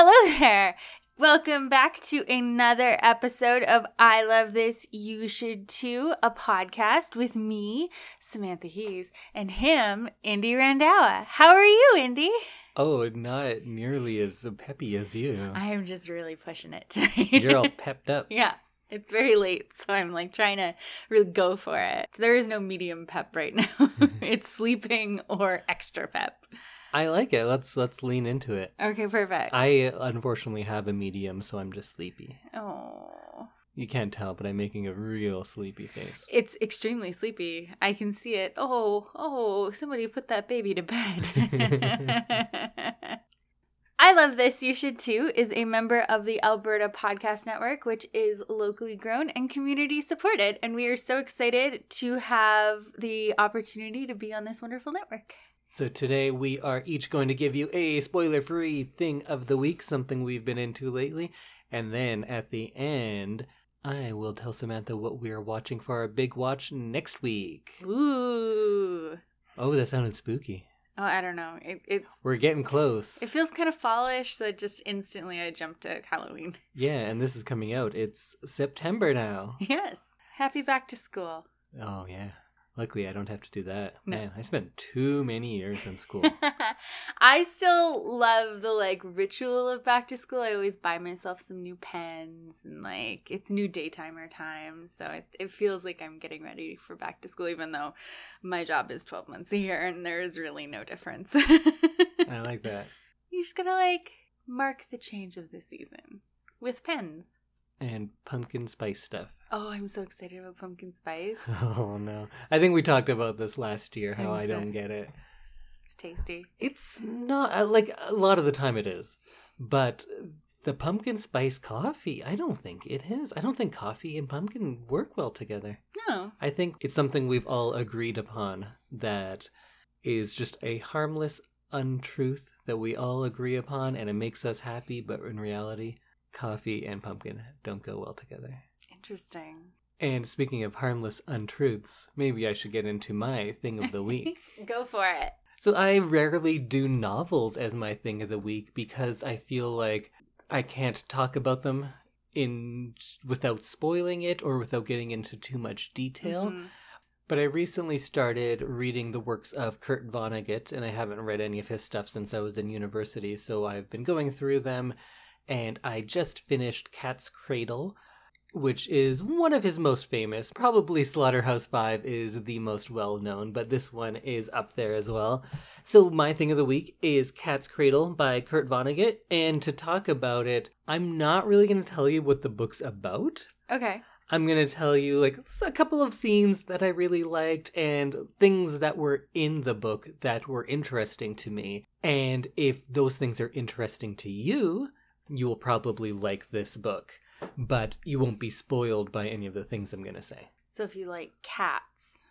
hello there. Welcome back to another episode of I Love This, You Should Too, a podcast with me, Samantha Hughes, and him, Indy Randawa. How are you, Indy? Oh, not nearly as peppy as you. I am just really pushing it tonight. You're all pepped up. yeah, it's very late, so I'm like trying to really go for it. There is no medium pep right now. it's sleeping or extra pep. I like it. Let's let's lean into it. Okay, perfect. I unfortunately have a medium, so I'm just sleepy. oh. You can't tell, but I'm making a real sleepy face. It's extremely sleepy. I can see it. Oh, oh, somebody put that baby to bed. I Love This, You Should Too is a member of the Alberta Podcast Network, which is locally grown and community supported. And we are so excited to have the opportunity to be on this wonderful network. So today we are each going to give you a spoiler-free thing of the week, something we've been into lately, and then at the end I will tell Samantha what we are watching for our big watch next week. Ooh. Oh, that sounded spooky. Oh, I don't know. It, it's We're getting close. it feels kind of fallish, so just instantly I jumped to Halloween. Yeah, and this is coming out. It's September now. Yes. Happy back to school. Oh yeah. Luckily, I don't have to do that. No. Man, I spent too many years in school. I still love the like ritual of back to school. I always buy myself some new pens and like it's new daytimer time. So it, it feels like I'm getting ready for back to school, even though my job is 12 months a year and there is really no difference. I like that. You're just gonna like mark the change of the season with pens. And pumpkin spice stuff. Oh, I'm so excited about pumpkin spice. Oh no. I think we talked about this last year how I don't get it. It's tasty. It's not uh, like a lot of the time it is. But the pumpkin spice coffee, I don't think it is. I don't think coffee and pumpkin work well together. No. I think it's something we've all agreed upon that is just a harmless untruth that we all agree upon and it makes us happy, but in reality, coffee and pumpkin don't go well together. Interesting. And speaking of harmless untruths, maybe I should get into my thing of the week. Go for it. so I rarely do novels as my thing of the week because I feel like I can't talk about them in without spoiling it or without getting into too much detail. Mhm. But I recently started reading the works of Kurt Vonnegut, and I haven't read any of his stuff since I was in university, so I've been going through them, and I just finished Cat's Cradle, which is one of his most famous. Probably Slaughterhouse Five is the most well known, but this one is up there as well. So my thing of the week is Cat's Cradle by Kurt Vonnegut, and to talk about it, I'm not really going to tell you what the book's about. Okay. I'm going to tell you like a couple of scenes that I really liked and things that were in the book that were interesting to me. And if those things are interesting to you, you will probably like this book. But you won't be spoiled by any of the things I'm going to say. So if you like cats,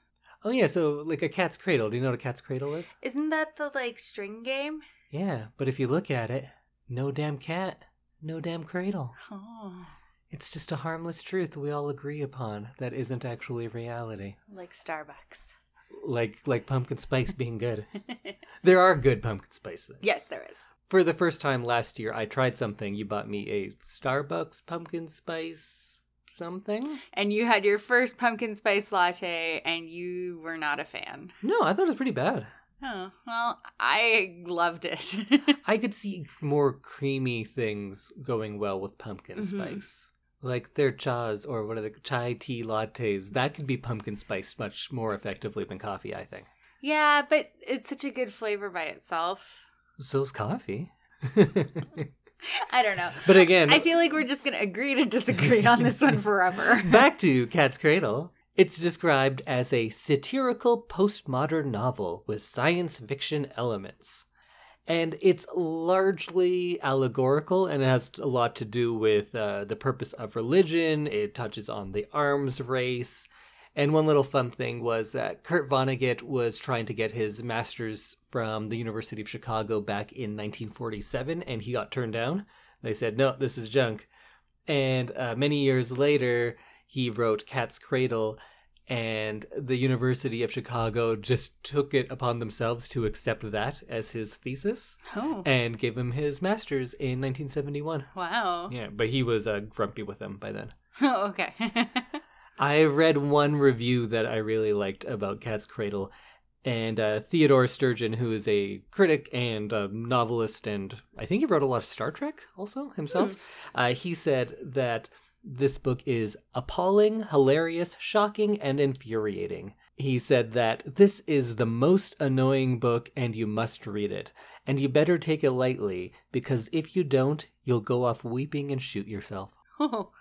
Oh, yeah, so like a cat's cradle. Do you know what a cat's cradle is? isn't that the like string game? Yeah, but if you look at it, no damn cat, no damn cradle. Oh, It's just a harmless truth we all agree upon that isn't actually reality. like Starbucks. Like like pumpkin spice being good. There are good pumpkin spices. yes, there is. For the first time last year, I tried something. You bought me a Starbucks pumpkin spice something. And you had your first pumpkin spice latte, and you were not a fan. No, I thought it was pretty bad. Oh well, I loved it. I could see more creamy things going well with pumpkin Mhm. spice. Like their chas or what are the chai tea lattes, that could be pumpkin spiced much more effectively than coffee, I think. yeah, but it's such a good flavor by itself. So's coffee. I don't know. but again, I feel like we're just gonna agree to disagree on this one forever. Back to Cat's Cradle. It's described as a satirical postmodern novel with science fiction elements. And it's largely allegorical and it has a lot to do with uh, the purpose of religion. It touches on the arms race. And one little fun thing was that Kurt Vonnegut was trying to get his master's from the University of Chicago back in 1947 and he got turned down. They said, no, this is junk. And uh, many years later, he wrote Cat's Cradle, and the University of Chicago just took it upon themselves to accept that as his thesis Oh. and gave him his master's in 1971. Wow. Yeah, but he was uh, grumpy with them by then. Oh, okay. I read one review that I really liked about Cat's Cradle, and uh, Theodore Sturgeon, who is a critic and a novelist, and I think he wrote a lot of Star Trek also himself, uh, he said that this book is appalling, hilarious, shocking, and infuriating. He said that this is the most annoying book and you must read it. And you better take it lightly, because if you don't, you'll go off weeping and shoot yourself. oh.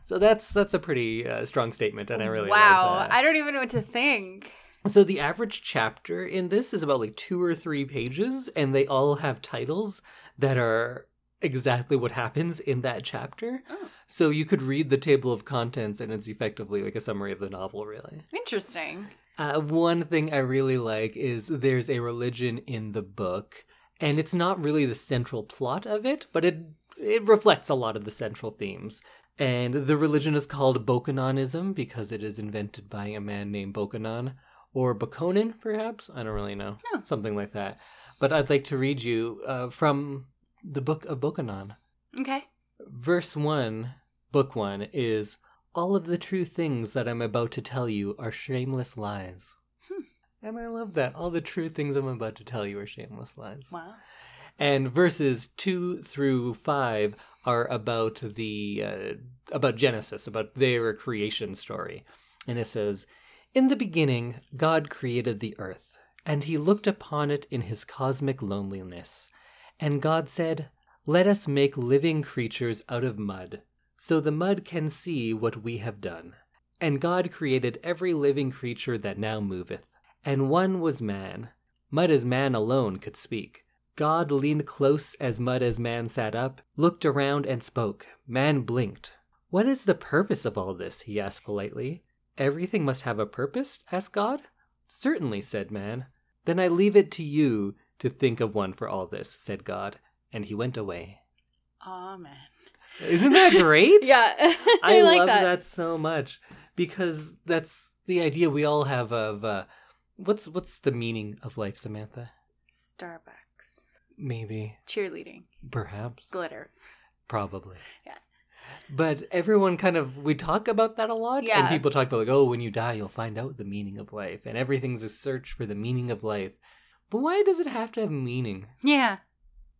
So that's that's a pretty uh, strong statement, and I really wow. like that. I don't even know what to think. So the average chapter in this is about like two or three pages, and they all have titles that are exactly what happens in that chapter. Oh. So you could read the table of contents, and it's effectively like a summary of the novel, really. Interesting. Uh, one thing I really like is there's a religion in the book, and it's not really the central plot of it, but it it reflects a lot of the central themes. And the religion is called Bokononism because it is invented by a man named Bokonon, or Bokonon, perhaps. I don't really know, Oh. something like that. But I'd like to read you uh, from the book of Bokonon. Okay. Verse 1, book 1, is All of the true things that I'm about to tell you are shameless lies. Hmm. And I love that. All the true things I'm about to tell you are shameless lies. Wow. And verses 2 through 5 are about the uh, about Genesis, about their creation story. And it says, "In the beginning God created the earth, and he looked upon it in his cosmic loneliness. And God said, Let us make living creatures out of mud, so the mud can see what we have done. And God created every living creature that now moveth, and one was man. Mud as man alone could speak. God leaned close as mud as man sat up, looked around and spoke. Man blinked. What is the purpose of all this? he asked politely. Everything must have a purpose? asked God. Certainly, said man. Then I leave it to you to think of one for all this, said God, and he went away. Amen. Isn't that great? Yeah. I, I, like love that. that. so much because that's the idea we all have of uh, what's what's the meaning of life, Samantha? Starbucks. Maybe, Cheerleading. perhaps, Glitter. probably. Yeah. But everyone kind of we talk about that a lot, Yeah. and people talk about like, oh, when you die, you'll find out the meaning of life, and everything's a search for the meaning of life. But why does it have to have meaning? Yeah.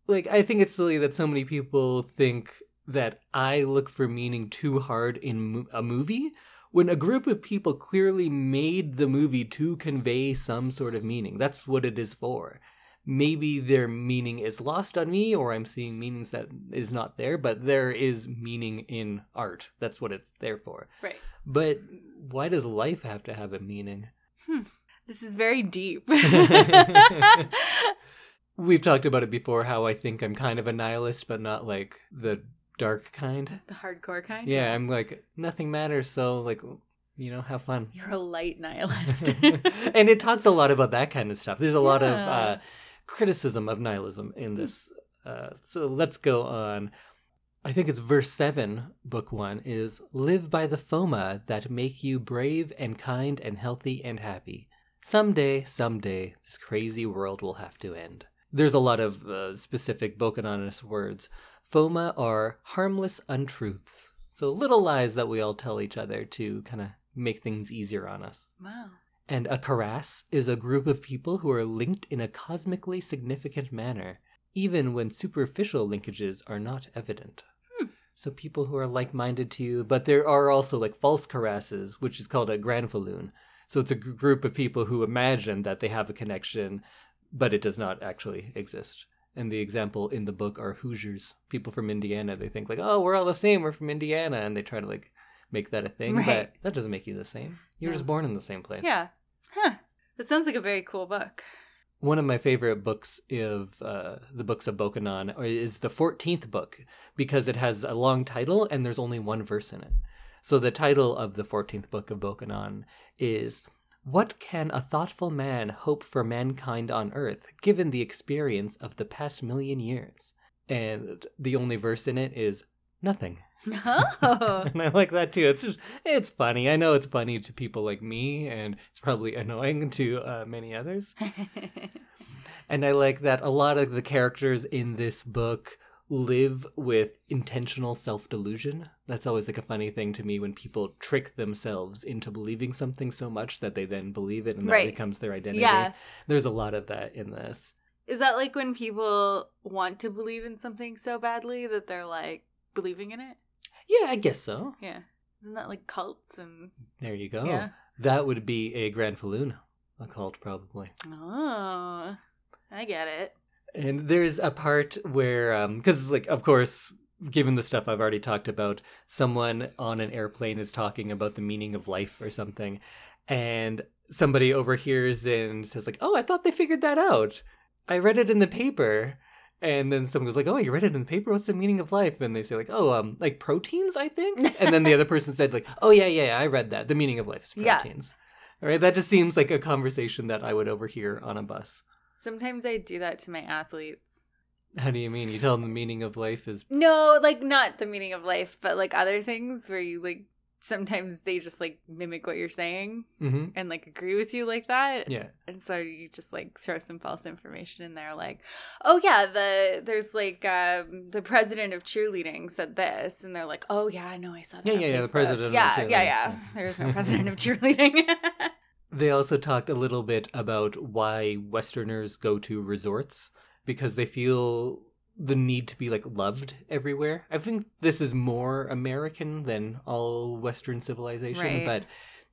like I think it's silly that so many people think that I look for meaning too hard in mo- a movie when a group of people clearly made the movie to convey some sort of meaning. That's what it is for. Maybe their meaning is lost on me or I'm seeing meanings that is not there, but there is meaning in art. That's what it's there for. Right. But why does life have to have a meaning? This is very deep. We've talked about it before how I think I'm kind of a nihilist, but not like the dark kind. the hardcore kind? Yeah, I'm like nothing matters, so like you know, have fun. You're a light nihilist. and it talks a lot about that kind of stuff. There's a lot of uh, criticism of nihilism in this. Uh, so let's go on. I think it's verse seven, book one, is live by the foma that make you brave and kind and healthy and happy. Someday, someday, this crazy world will have to end. There's a lot of uh, specific Bokononist words. Foma are harmless untruths. So little lies that we all tell each other to kind of make things easier on us. wow. And a karass is a group of people who are linked in a cosmically significant manner, even when superficial linkages are not evident. Hmm. So people who are like-minded to you, but there are also like false karasses, which is called a granfaloon. So it's a g- group of people who imagine that they have a connection, but it does not actually exist. And the example in the book are Hoosiers, people from Indiana. They think like, oh, we're all the same. We're from Indiana, and they try to like make that a thing, Right. but that doesn't make you the same. You're No. just born in the same place. Yeah. Huh. That sounds like a very cool book. One of my favorite books of uh, the books of Bokonon is the 14th book because it has a long title and there's only one verse in it. So the title of the 14th book of Bokonon is What Can a Thoughtful Man Hope for Mankind on Earth Given the Experience of the Past Million Years? And the only verse in it is Nothing. Oh. and I like that too. It's just it's funny. I know it's funny to people like me, and it's probably annoying to uh, many others. And I like that a lot of the characters in this book live with intentional self delusion. That's always like a funny thing to me when people trick themselves into believing something so much that they then believe it and that Right. becomes their identity. yeah. There's a lot of that in this. Is that like when people want to believe in something so badly that they're like believing in it? Yeah, I guess so. Yeah. Isn't that like cults and There you go. yeah? That would be a granfaloon a cult probably. Oh, I get it. And there's a part where, um because, like, of course, given the stuff I've already talked about, someone on an airplane is talking about the meaning of life or something, and somebody overhears and says, like, "Oh, I thought they figured that out. I read it in the paper." And then someone goes like, "Oh, you read it in the paper? What's the meaning of life?" And they say like, "Oh, um, like proteins, I think." And then the other person said like, "Oh yeah, yeah, yeah, I read that. The meaning of life is Yeah. proteins." All right, that just seems like a conversation that I would overhear on a bus. Sometimes I do that to my athletes. How do you mean? You tell them the meaning of life is No, like not the meaning of life, but like other things where you like sometimes they just like mimic what you're saying hmm and like agree with you like that. Yeah. And so you just like throw some false information in there, like, oh yeah, the there's like um, the president of cheerleading said this, and they're like, oh yeah, I know, I saw that. Yeah, yeah, yeah, the president Yeah, yeah, cheerleading. yeah. Yeah. There's no president of cheerleading. They also talked a little bit about why Westerners go to resorts because they feel the need to be like loved everywhere. I think this is more American than all Western civilization, Right. but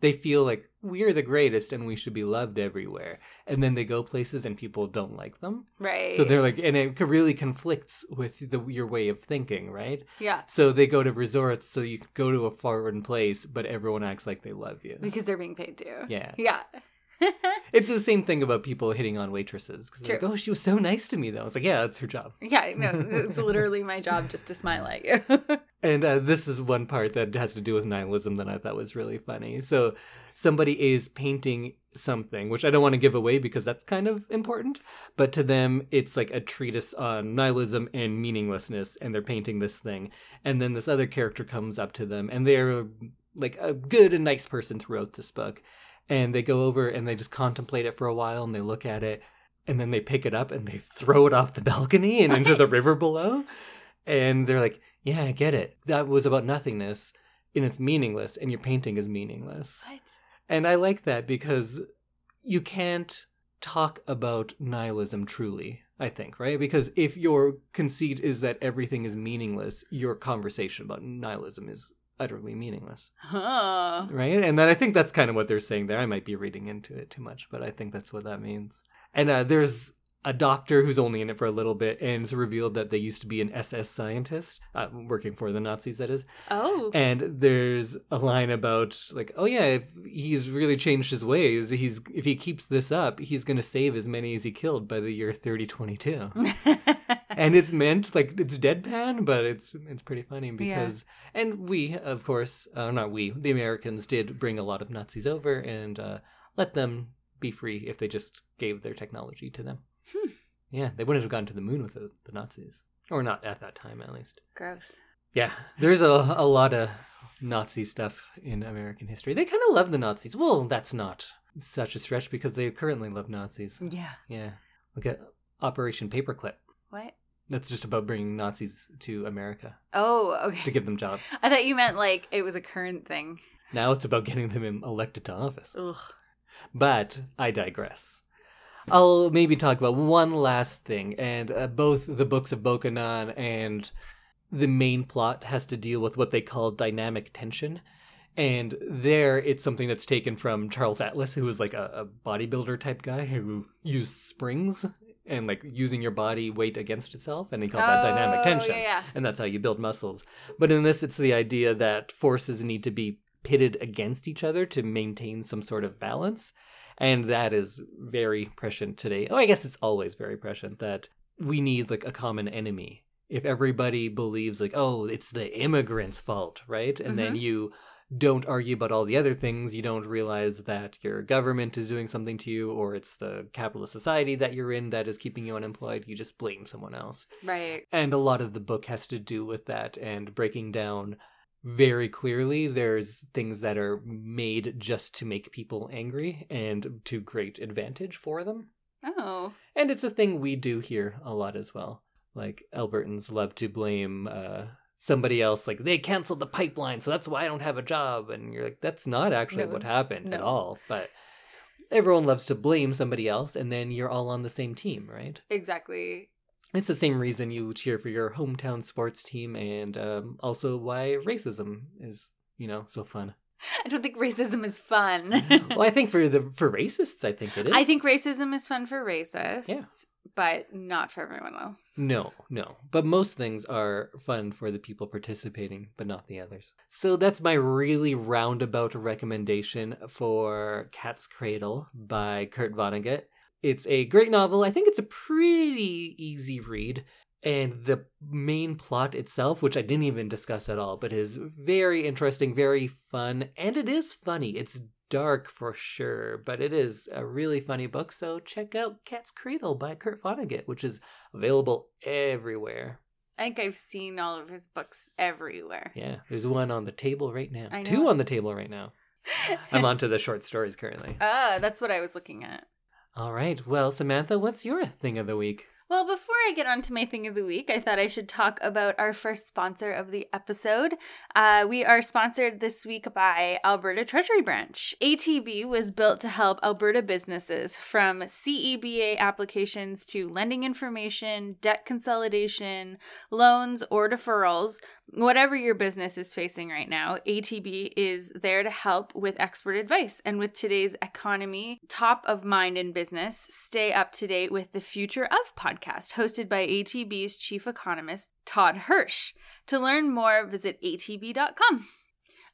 they feel like we're the greatest and we should be loved everywhere. And then they go places and people don't like them. right. So they're like, and it really conflicts with the your way of thinking, right? yeah, So they go to resorts, so you go to a foreign place, but everyone acts like they love you. because they're being paid to. Yeah. Yeah. It's the same thing about people hitting on waitresses. Because like, oh, she was so nice to me, though. I was like, yeah, that's her job. yeah, no, it's literally my job just to smile at you. And uh, this is one part that has to do with nihilism that I thought was really funny. So somebody is painting something, which I don't want to give away because that's kind of important. But to them, it's like a treatise on nihilism and meaninglessness, and they're painting this thing. And then this other character comes up to them, and they're like a good and nice person throughout this book. And they go over and they just contemplate it for a while, and they look at it, and then they pick it up and they throw it off the balcony and into the river below. And they're like, yeah, I get it. That was about nothingness and it's meaningless and your painting is meaningless. what? And I like that because you can't talk about nihilism truly, I think, right? Because if your conceit is that everything is meaningless, your conversation about nihilism is utterly meaningless, Oh. right? And then I think that's kind of what they're saying there. I might be reading into it too much, but I think that's what that means. And uh, there's a doctor who's only in it for a little bit, and it's revealed that they used to be an SS scientist, uh, working for the Nazis, that is. Oh. And there's a line about like, oh yeah, if he's really changed his ways, he's if he keeps this up, he's gonna save as many as he killed by the year 3022. and it's meant like it's deadpan, but it's it's pretty funny because and we of course, uh, not we, the Americans did bring a lot of Nazis over and uh, let them be free if they just gave their technology to them. Hmm. Yeah, they wouldn't have gone to the moon with the, the Nazis, or not at that time at least. Gross. Yeah, there's a, a lot of Nazi stuff in American history. They kind of love the Nazis. Well, that's not such a stretch because they currently love Nazis. Yeah. Yeah. Look at Operation Paperclip. What? That's just about bringing Nazis to America Oh, okay. to give them jobs. I thought you meant like it was a current thing. Now it's about getting them elected to office. Ugh. But I digress. I'll maybe talk about one last thing, and uh, both the books of Bokonon and the main plot has to deal with what they call dynamic tension. And there, it's something that's taken from Charles Atlas, who was like a, a bodybuilder type guy who used springs and like using your body weight against itself, and he called that dynamic Oh, tension Yeah, yeah. and that's how you build muscles. But in this, it's the idea that forces need to be pitted against each other to maintain some sort of balance. And that is very prescient today. Oh, I guess it's always very prescient that we need like a common enemy. If everybody believes like, oh, it's the immigrants' fault, right? And then mm-hmm. you don't argue about all the other things. You don't realize that your government is doing something to you or it's the capitalist society that you're in that is keeping you unemployed. You just blame someone else. Right. And a lot of the book has to do with that and breaking down very clearly there's things that are made just to make people angry and to great advantage for them. Oh. And it's a thing we do here a lot as well. Like Albertans love to blame uh, somebody else, like they canceled the pipeline, so that's why I don't have a job. And you're like, that's not actually No, what happened at all. But everyone loves to blame somebody else, and then you're all on the same team, right? Exactly. It's the same reason you cheer for your hometown sports team, and um, also why racism is, you know, so fun. I don't think racism is fun. well, I think for the for racists, I think it is. I think racism is fun for racists. Yeah. But not for everyone else. No, no. But most things are fun for the people participating, but not the others. So that's my really roundabout recommendation for Cat's Cradle by Kurt Vonnegut. It's a great novel. I think it's a pretty easy read. And the main plot itself, which I didn't even discuss at all, but is very interesting, very fun, and it is funny. It's dark for sure, but it is a really funny book. So check out Cat's Cradle by Kurt Vonnegut, which is available everywhere. I think I've seen all of his books everywhere. Yeah, there's one on the table right now. Two on the table right now. I'm on to the short stories currently. Ah, that's what I was looking at. All right. Well, Samantha, what's your thing of the week? Well, before I get on to my thing of the week, I thought I should talk about our first sponsor of the episode. Uh, we are sponsored this week by Alberta Treasury Branch. ATB was built to help Alberta businesses from CEBA applications to lending information, debt consolidation, loans, or deferrals. Whatever your business is facing right now, ATB is there to help with expert advice. And with today's economy top of mind in business, stay up to date with the Future of podcast, hosted by ATB's chief economist, Todd Hirsch. To learn more, visit atb.com.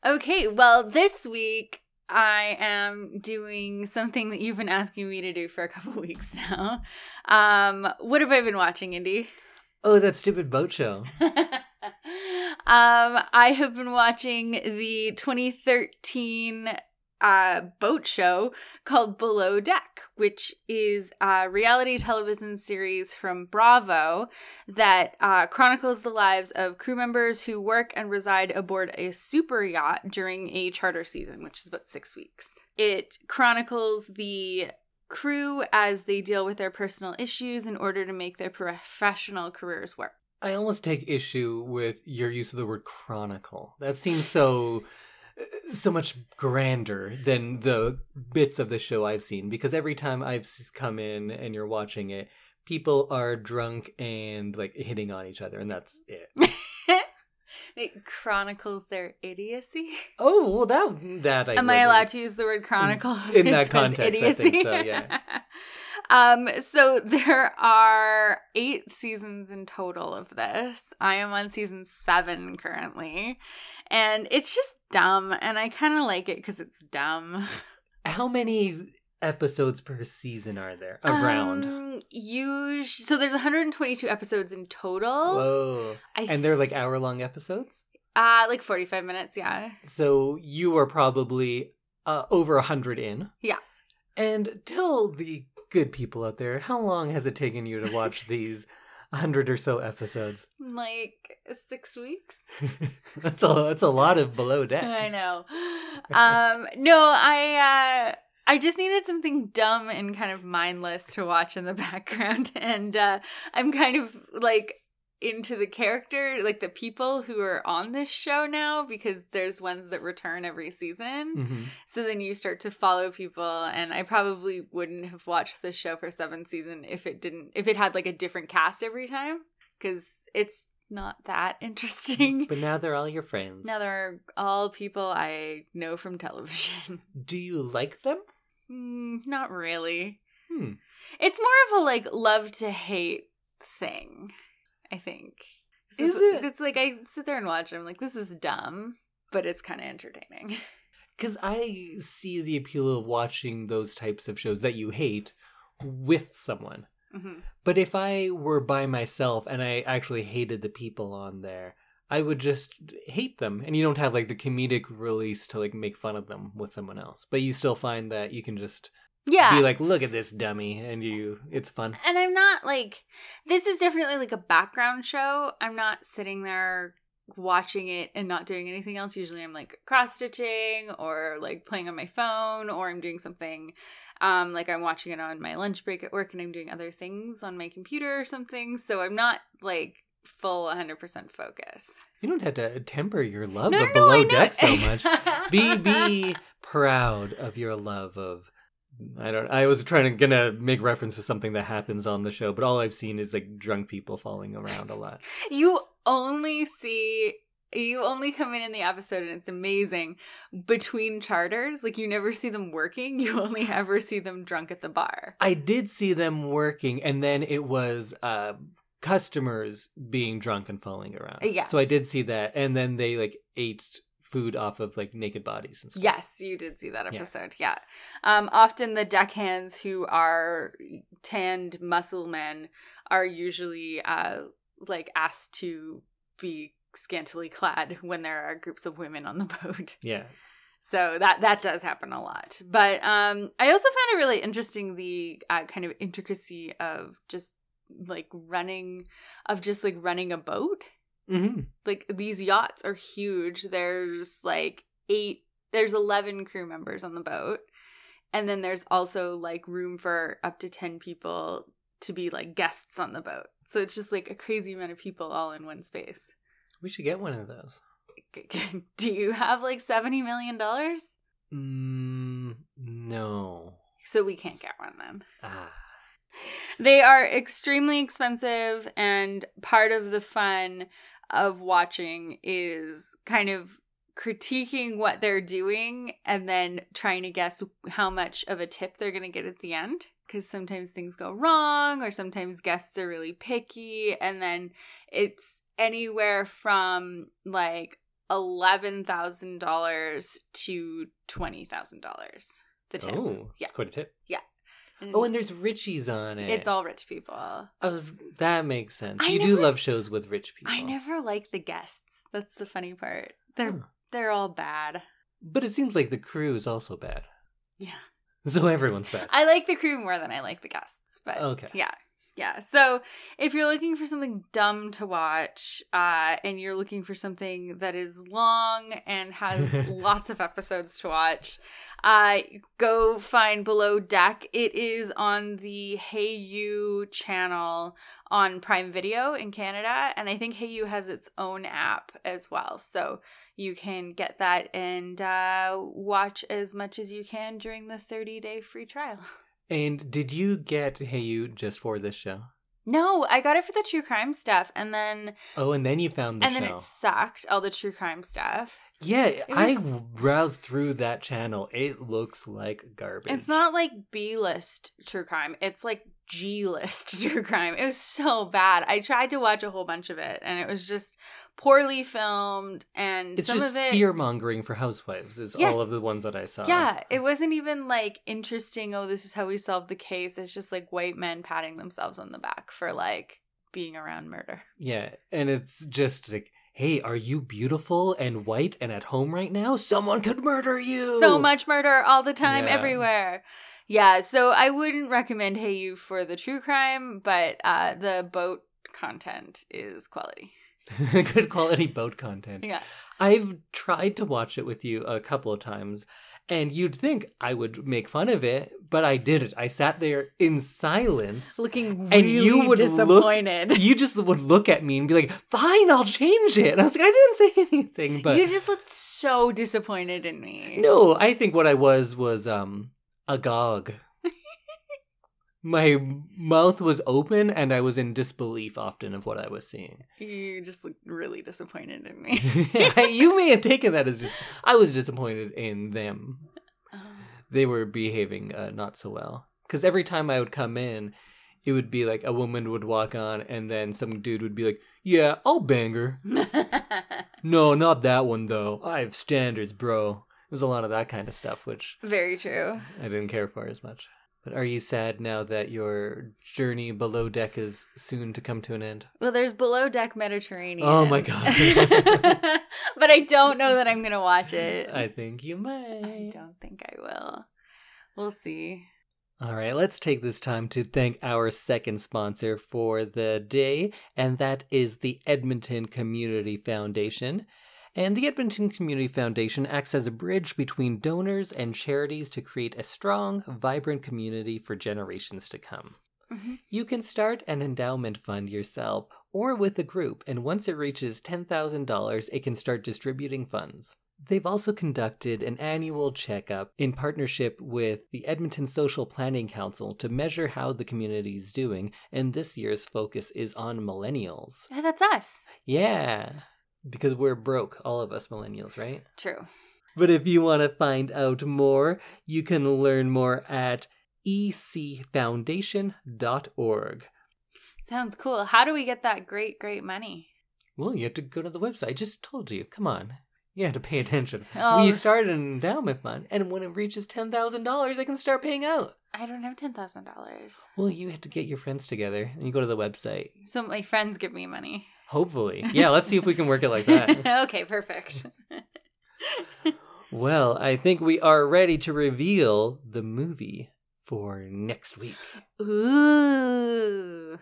Okay, well, this week I am doing something that you've been asking me to do for a couple weeks now. Um, what have I been watching, Indy? Oh, that stupid boat show. um, I have been watching the 2013 uh, boat show called Below Deck, which is a reality television series from Bravo that uh, chronicles the lives of crew members who work and reside aboard a super yacht during a charter season, which is about six weeks. It chronicles the crew as they deal with their personal issues in order to make their professional careers work. I almost take issue with your use of the word chronicle. That seems so uh, so much grander than the bits of the show I've seen because every time I've come in and you're watching it, people are drunk and like hitting on each other and that's it. it chronicles their idiocy. Oh, well that that I Am I allowed to use the word chronicle in that context, I think so, yeah. um, so there are eight seasons in total of this. I am on season seven currently, and it's just dumb, and I kind of like it because it's dumb. How many episodes per season are there around? Um, so there's 122 episodes in total. Whoa. And they're like hour long episodes? uh like 45 minutes. Yeah. So you are probably uh, over a hundred in. Yeah. And tell the good people out there, how long has it taken you to watch these hundred or so episodes? Like six weeks. that's a that's a lot of below deck. I know. Um, no, I uh, I just needed something dumb and kind of mindless to watch in the background, and uh, I'm kind of like into the character, like the people who are on this show now, because there's ones that return every season. Mhm. So then you start to follow people, and I probably wouldn't have watched this show for seven season if it didn't, if it had like a different cast every time, because it's not that interesting. But now they're all your friends. Now they're all people I know from television. Do you like them? Mm, not really. Hmm. It's more of a like love to hate thing, I think. Is it's, it? It's like I sit there and watch it. I'm like, this is dumb, but it's kind of entertaining. Because I see the appeal of watching those types of shows that you hate with someone. hmm But if I were by myself and I actually hated the people on there, I would just hate them, and you don't have like the comedic release to like make fun of them with someone else. But you still find that you can just Yeah. be like, "Look at this dummy," and you, it's fun. and I'm not like this is definitely like a background show. I'm not sitting there watching it and not doing anything else. Usually I'm like cross stitching or like playing on my phone or I'm doing something um like I'm watching it on my lunch break at work and I'm doing other things on my computer or something. So I'm not like full 100% focus. You don't have to temper your love No, of no, no, below know. deck so much. be be proud of your love of I don't I was trying to gonna make reference to something that happens on the show, but all I've seen is like drunk people falling around a lot. you only see you only come in in the episode and it's amazing between charters like you never see them working you only ever see them drunk at the bar I did see them working and then it was uh customers being drunk and falling around. Yes. So I did see that and then they like ate food off of like naked bodies and stuff. yes you did see that Yeah. episode yeah, um often the deckhands who are tanned muscle men are usually uh like asked to be scantily clad when there are groups of women on the boat Yeah. So that that does happen a lot. But um I also found it really interesting the uh, kind of intricacy of just like running of just like running a boat. hmm Like these yachts are huge. There's like 8 there's 11 crew members on the boat. And then there's also like room for up to 10 people to be like guests on the boat. So it's just like a crazy amount of people all in one space. We should get one of those. Do you have like 70 million dollars? Mm, no. So we can't get one then. Ah. They are extremely expensive, and part of the fun of watching is kind of critiquing what they're doing and then trying to guess how much of a tip they're going to get at the end. Because sometimes things go wrong, or sometimes guests are really picky, and then it's anywhere from like $11,000 to $20,000. The tip. Oh, Yeah. it's quite a tip. And Oh, and there's Richies on it. it's all rich people. I was that makes sense. I you do love shows with rich people. I never like the guests. That's the funny part. They're Huh. they're all bad. But it seems like the crew is also bad. Yeah. So everyone's bad. I like the crew more than I like the guests, but Okay. yeah. Yeah. So if you're looking for something dumb to watch, uh, and you're looking for something that is long and has lots of episodes to watch, uh, go find Below Deck. It is on the Hayu channel on Prime Video in Canada, and I think Hayu has its own app as well. So you can get that and uh, watch as much as you can during the 30 day free trial. And did you get Hayu just for this show? No, I got it for the true crime stuff, and then Oh, and then you found the and then it sucked all the true crime stuff. Yeah, I browsed through that channel. It looks like garbage. It's not like B list true crime; it's like G list true crime. It was so bad. I tried to watch a whole bunch of it, and it was just poorly filmed, and It's some just of it. fear mongering for housewives. Is Yes. all of the ones that I saw. yeah, it wasn't even like interesting. Oh, this is how we solved the case. It's just like white men patting themselves on the back for like being around murder. Yeah, and it's just like, hey, are you beautiful and white and at home right now? Someone could murder you. so much murder all the time Yeah. everywhere yeah so i wouldn't recommend Hayu for the true crime but uh the boat content is quality Good quality boat content. yeah I've tried to watch it with you a couple of times, and you'd think I would make fun of it, but I didn't. I sat there in silence. looking And you would look- disappointed You just would look at me and be like, "Fine, I'll change it." And I was like, "I didn't say anything." But you just looked so disappointed in me no, I think what I was was um agog. My mouth was open, and I was in disbelief often of what I was seeing. you just looked really disappointed in me you may have taken that as just I was disappointed in them. They were behaving uh, not so well because every time I would come in, it would be like a woman would walk on, and then some dude would be like, "Yeah, I'll bang her." No, not that one though. I have standards, bro. It was a lot of that kind of stuff, which very true I didn't care for as much. But are you sad now that your journey below deck is soon to come to an end? Well, there's Below Deck Mediterranean. Oh my God. but I don't know that I'm going to watch it. I think you might. I don't think I will. We'll see. All right, let's take this time to thank our second sponsor for the day, and that is the Edmonton Community Foundation. And the Edmonton Community Foundation acts as a bridge between donors and charities to create a strong, vibrant community for generations to come. Mhm. You can start an endowment fund yourself or with a group, and once it reaches $10,000, it can start distributing funds. They've also conducted an annual checkup in partnership with the Edmonton Social Planning Council to measure how the community is doing, and this year's focus is on millennials. Yeah, that's us. Yeah, because we're broke, all of us millennials, right? True. But if you want to find out more, you can learn more at ecfoundation.org. Sounds cool. How do we get that great, great money? Well, you have to go to the website. I just told you. Come on. You have to pay attention. Oh. We start an endowment fund, and when it reaches $10,000, I can start paying out. I don't have $10,000. Well, you have to get your friends together, and you go to the website. So my friends give me money. Hopefully. Yeah, let's see if we can work it like that. okay, perfect. well, I think we are ready to reveal the movie for next week. Ooh.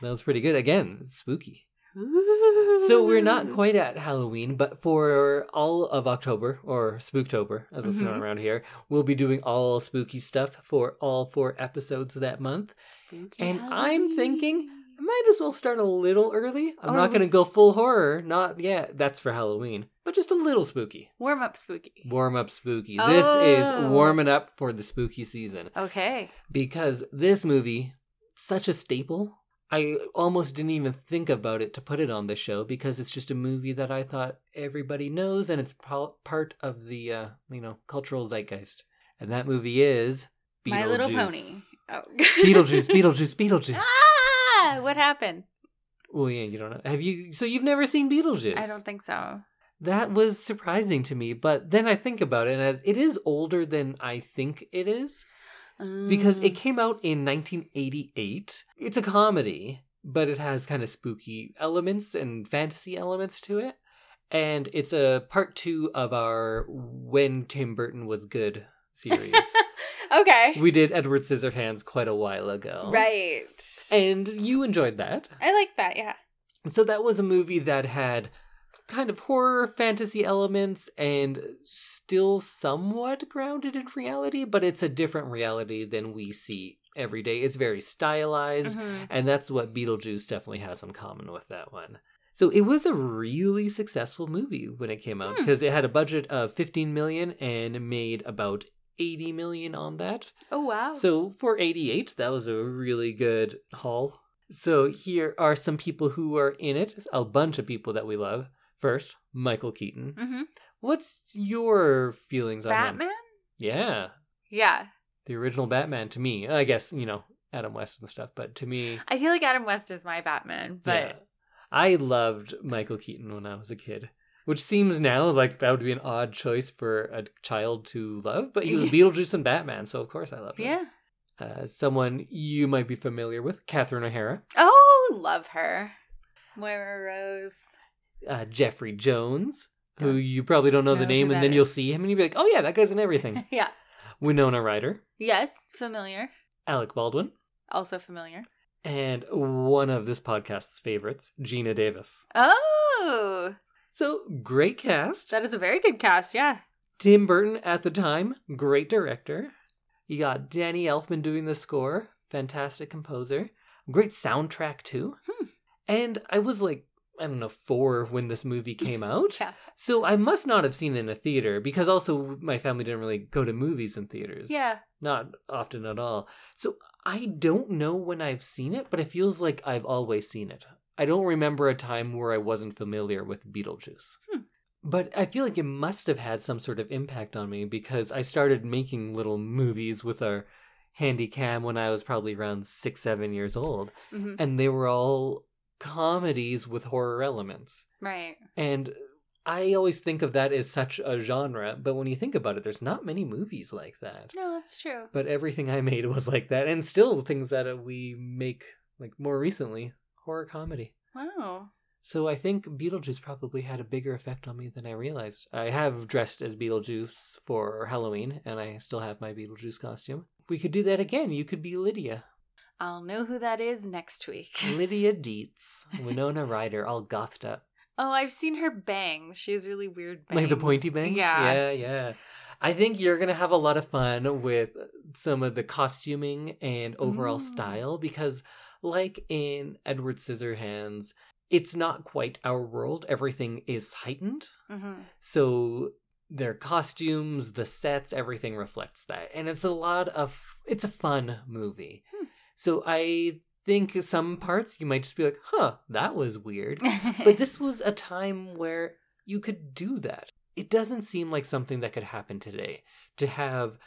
That was pretty good. Again, spooky. Ooh. So we're not quite at Halloween, but for all of October or Spooktober, as it's known Mhm. around here, we'll be doing all spooky stuff for all four episodes that month. Spooky And I'm thinking Halloween. I might as well start a little early. I'm Or not we- going to go full horror, not yet. That's for Halloween, but just a little spooky. warm up spooky. Warm up spooky. This is Oh. warming up for the spooky season Okay. because this movie, such a staple. I almost didn't even think about it to put it on the show because it's just a movie that I thought everybody knows and it's pa- part of the uh, you know cultural zeitgeist. And that movie is Beetlejuice. My Little Pony. Oh. Beetlejuice, Beetlejuice, Beetlejuice. Ah! What happened? Well, yeah, you don't know. Have you? So you've never seen Beetlejuice? I don't think so. That was surprising to me, but then I think about it, and it is older than I think it is because it Mm. came out in 1988. It's a comedy, but it has kind of spooky elements and fantasy elements to it. And it's a part two of our When Tim Burton Was Good series. okay. we did Edward Scissorhands quite a while ago. Right. And you enjoyed that. I like that, yeah. So that was a movie that had kind of horror fantasy elements and still somewhat grounded in reality, but it's a different reality than we see every day. It's very stylized, Mhm. and that's what Beetlejuice definitely has in common with that one. So it was a really successful movie when it came out Hmm. because it had a budget of 15 million and made about 80 million on that. Oh, wow. So for 88, that was a really good haul. So here are some people who are in it, a bunch of people that we love. First, Michael Keaton. hmm What's your feelings on him? Batman? Yeah, Yeah. the original Batman to me. I guess, you know, Adam West and stuff, but to me, I feel like Adam West is my Batman, but yeah. I loved Michael Keaton when I was a kid. Which seems now like that would be an odd choice for a child to love, but he was Beetlejuice and Batman, so of course I love him. yeah. Uh, someone you might be familiar with, Catherine O'Hara. Oh, love her. Moira Rose. uh, Jeffrey Jones, who Don't you probably don't know, know the name, and then you'll see him and you'll be like, oh yeah, that guy's in everything. yeah. Winona Ryder, Yes, familiar. Alec Baldwin, Also familiar. and one of this podcast's favorites, Geena Davis. Oh, So great cast. that is a very good cast. Yeah. Tim Burton at the time, great director. You got Danny Elfman doing the score, fantastic composer. Great soundtrack too. Hmm. And I was like, I don't know, four when this movie came out. Yeah. So I must not have seen it in a theater because also my family didn't really go to movies in theaters. Yeah. Not often at all. So I don't know when I've seen it, but it feels like I've always seen it. I don't remember a time where I wasn't familiar with Beetlejuice. Hmm. But I feel like it must have had some sort of impact on me because I started making little movies with our handy cam when I was probably around six, seven years old. hmm And they were all comedies with horror elements. Right. And I always think of that as such a genre, but when you think about it, there's not many movies like that. No, that's true. But everything I made was like that, and still things that we make like more recently horror comedy. Wow. So I think Beetlejuice probably had a bigger effect on me than I realized. I have dressed as Beetlejuice for Halloween, and I still have my Beetlejuice costume. We could do that again. You could be Lydia. I'll know who that is next week. Lydia Dietz. Winona Ryder, all gothed up. Oh, I've seen her bangs. She has really weird bangs. Like the pointy bangs? Yeah. Yeah, yeah. I think you're going to have a lot of fun with some of the costuming and overall Mm. style because, like in Edward Scissorhands, it's not quite our world. Everything is heightened. hmm So their costumes, the sets, everything reflects that. And it's a lot of, it's a fun movie. Hmm. So I think some parts you might just be like, huh, that was weird but this was a time where you could do that. It doesn't seem like something that could happen today to have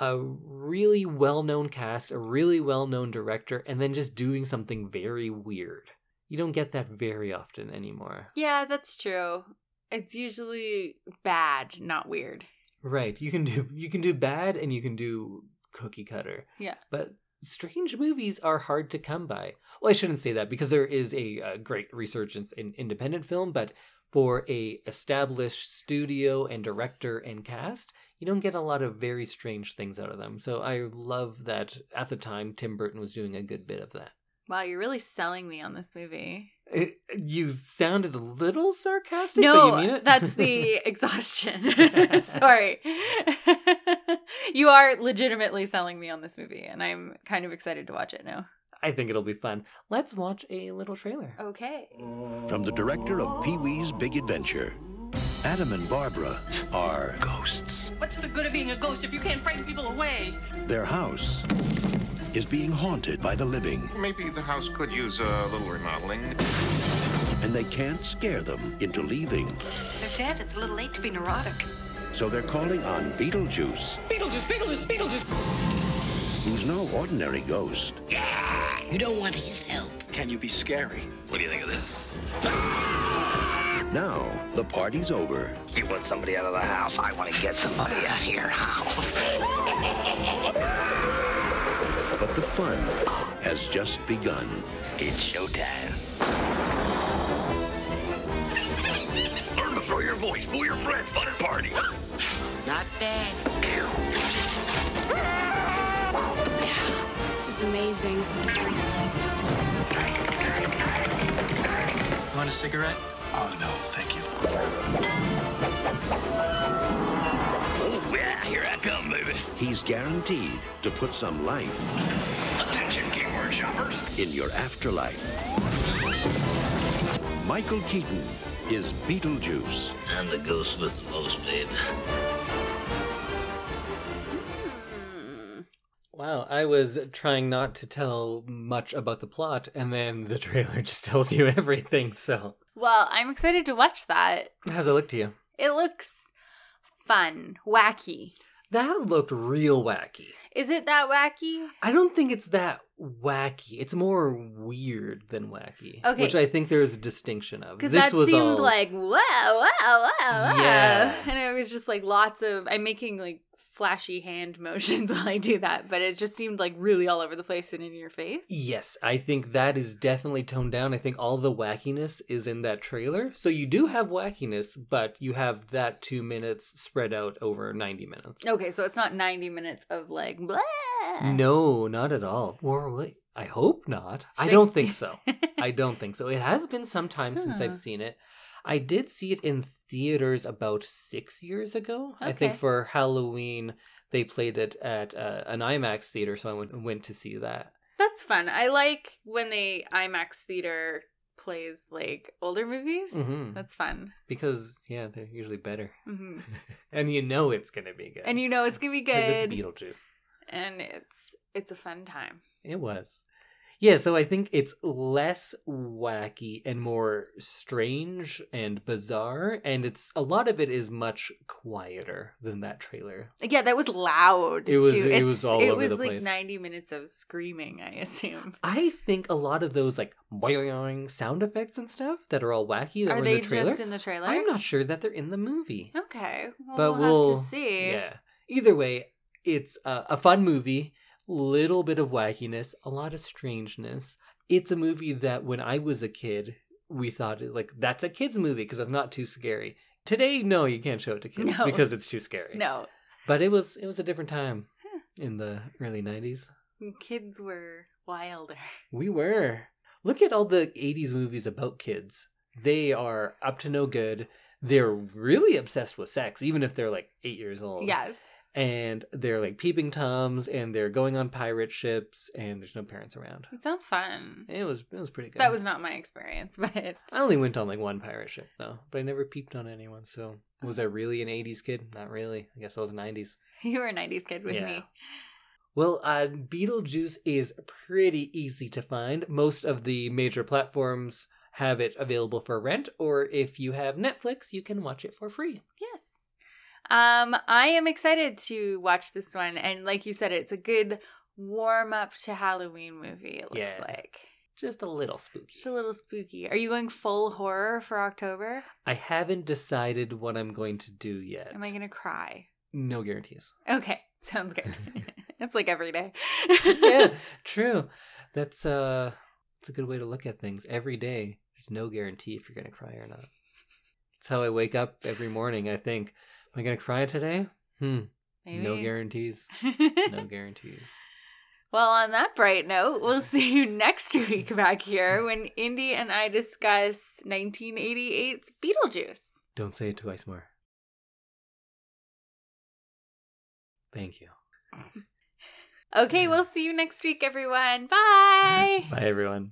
a really well known cast, a really well known director, and then just doing something very weird. You don't get that very often anymore. yeah, that's true. It's usually bad, not weird. Right. You can do you can do bad and you can do cookie cutter. Yeah. But strange movies are hard to come by. Well, I shouldn't say that because there is a, uh great resurgence in independent film, but for a established studio and director and cast, you don't get a lot of very strange things out of them. So I love that at the time Tim Burton was doing a good bit of that. Wow, you're really selling me on this movie. It, you sounded a little sarcastic, but you No, mean it. that's the exhaustion. Sorry. you are legitimately selling me on this movie, and I'm kind of excited to watch it now. I think it'll be fun. Let's watch a little trailer. Okay. From the director of Pee Wee's Big Adventure, Adam and Barbara are Ghosts. What's the good of being a ghost if you can't frighten people away? their house is being haunted by the living, Maybe the house could use a little remodeling. and they can't scare them into leaving. They're dead. It's a little late to be neurotic. So they're calling on Beetlejuice, Beetlejuice, Beetlejuice, Beetlejuice. who's no ordinary ghost. Yeah, You don't want his help. Can you be scary? What do you think of this? Now, the party's over, You want somebody out of the house. I want to get somebody out of your house. but the fun has just begun. It's showtime. Learn to throw your voice. Fool your friends. Fun and party. Not bad. This is amazing. You want a cigarette? Oh, no, thank you. Oh, yeah. Here I come, baby. He's guaranteed to put some life Attention, Kingward shoppers. in your afterlife. Michael Keaton is Beetlejuice. I'm the ghost with the most, babe. Wow, I was trying not to tell much about the plot, and then the trailer just tells you everything. So, Well, I'm excited to watch that. how's it look to you? It looks fun, wacky. That looked real wacky. Is it that wacky? I don't think it's that wacky. It's more weird than wacky. Okay. Which I think there's a distinction of. Because that was seemed all- like wow, wow, wow, wow. Yeah. And it was just like lots of. I'm making like flashy hand motions while I do that, but it just seemed like really all over the place and in your face. Yes, I think that is definitely toned down. I think all the wackiness is in that trailer. So you do have wackiness, but you have that two minutes spread out over 90 minutes. Okay, so it's not 90 minutes of like blah. No, not at all. Or wait, I hope not. I don't think so. I don't think so. It has been some time since I've seen it. I did see it in theaters about six years ago. I think for Halloween they played it at uh, an IMAX theater, so I went went to see that. That's fun. I like when they IMAX theater plays like older movies. hmm That's fun. Because yeah, they're usually better, hmm and you know it's gonna be good. And you know it's gonna be good, Because It's Beetlejuice. and it's it's a fun time. It was. Yeah, so I think it's less wacky and more strange and bizarre, and it's a lot of it is much quieter than that trailer. Yeah, that was loud. It was- Too. it It's- was all It over was the like place. ninety minutes of screaming. I assume. I think a lot of those like boing sound effects and stuff that are all wacky that Are were they in the trailer. just in the trailer? I'm not sure that they're in the movie. Okay, well, but we'll, we'll have to see. Yeah. Either way, it's a, a fun movie. Little bit of wackiness, a lot of strangeness. It's a movie that when I was a kid, we thought like that's a kids movie because it's not too scary. Today, no, you can't show it to kids No. because it's too scary. No, But it was it was a different time in the early '90s. kids were wilder. We were. Look at all the 80s movies about kids. They are up to no good. They're really obsessed with sex, even if they're like eight years old. Yes. And they're like peeping toms and they're going on pirate ships and there's no parents around. It sounds fun. It was it was pretty good. That was not my experience, but I only went on like one pirate ship though, but I never peeped on anyone. So was I really an 80s kid? Not really. I guess I was a 90s. you were a 90s kid with Yeah. me. Well, uh, Beetlejuice is pretty easy to find. Most of the major platforms have it available for rent, or if you have Netflix, you can watch it for free. Yes. Um, I am excited to watch this one, and like you said, it's a good warm up to Halloween movie. It looks Yeah. like Just a little spooky. just a little spooky. Are you going full horror for October? I haven't decided what I'm going to do yet. Am I gonna cry? No guarantees. Okay, sounds good. it's like every day. yeah, true. That's uh, it's a good way to look at things. Every day, there's no guarantee if you're gonna cry or not. That's how I wake up every morning. I think, I gonna cry today? Hmm. No guarantees. No guarantees. Well, on that bright note, we'll see you next week back here when Indy and I discuss 1988's Beetlejuice. Don't say it twice more. Thank you. Okay, we'll see you next week, everyone. Bye. Bye, everyone.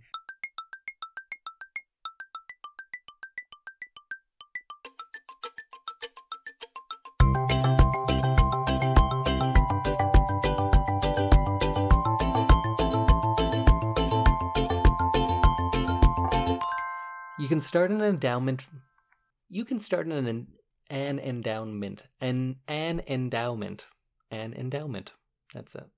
You can start an endowment. You can start an an endowment. An an endowment. An endowment. That's it.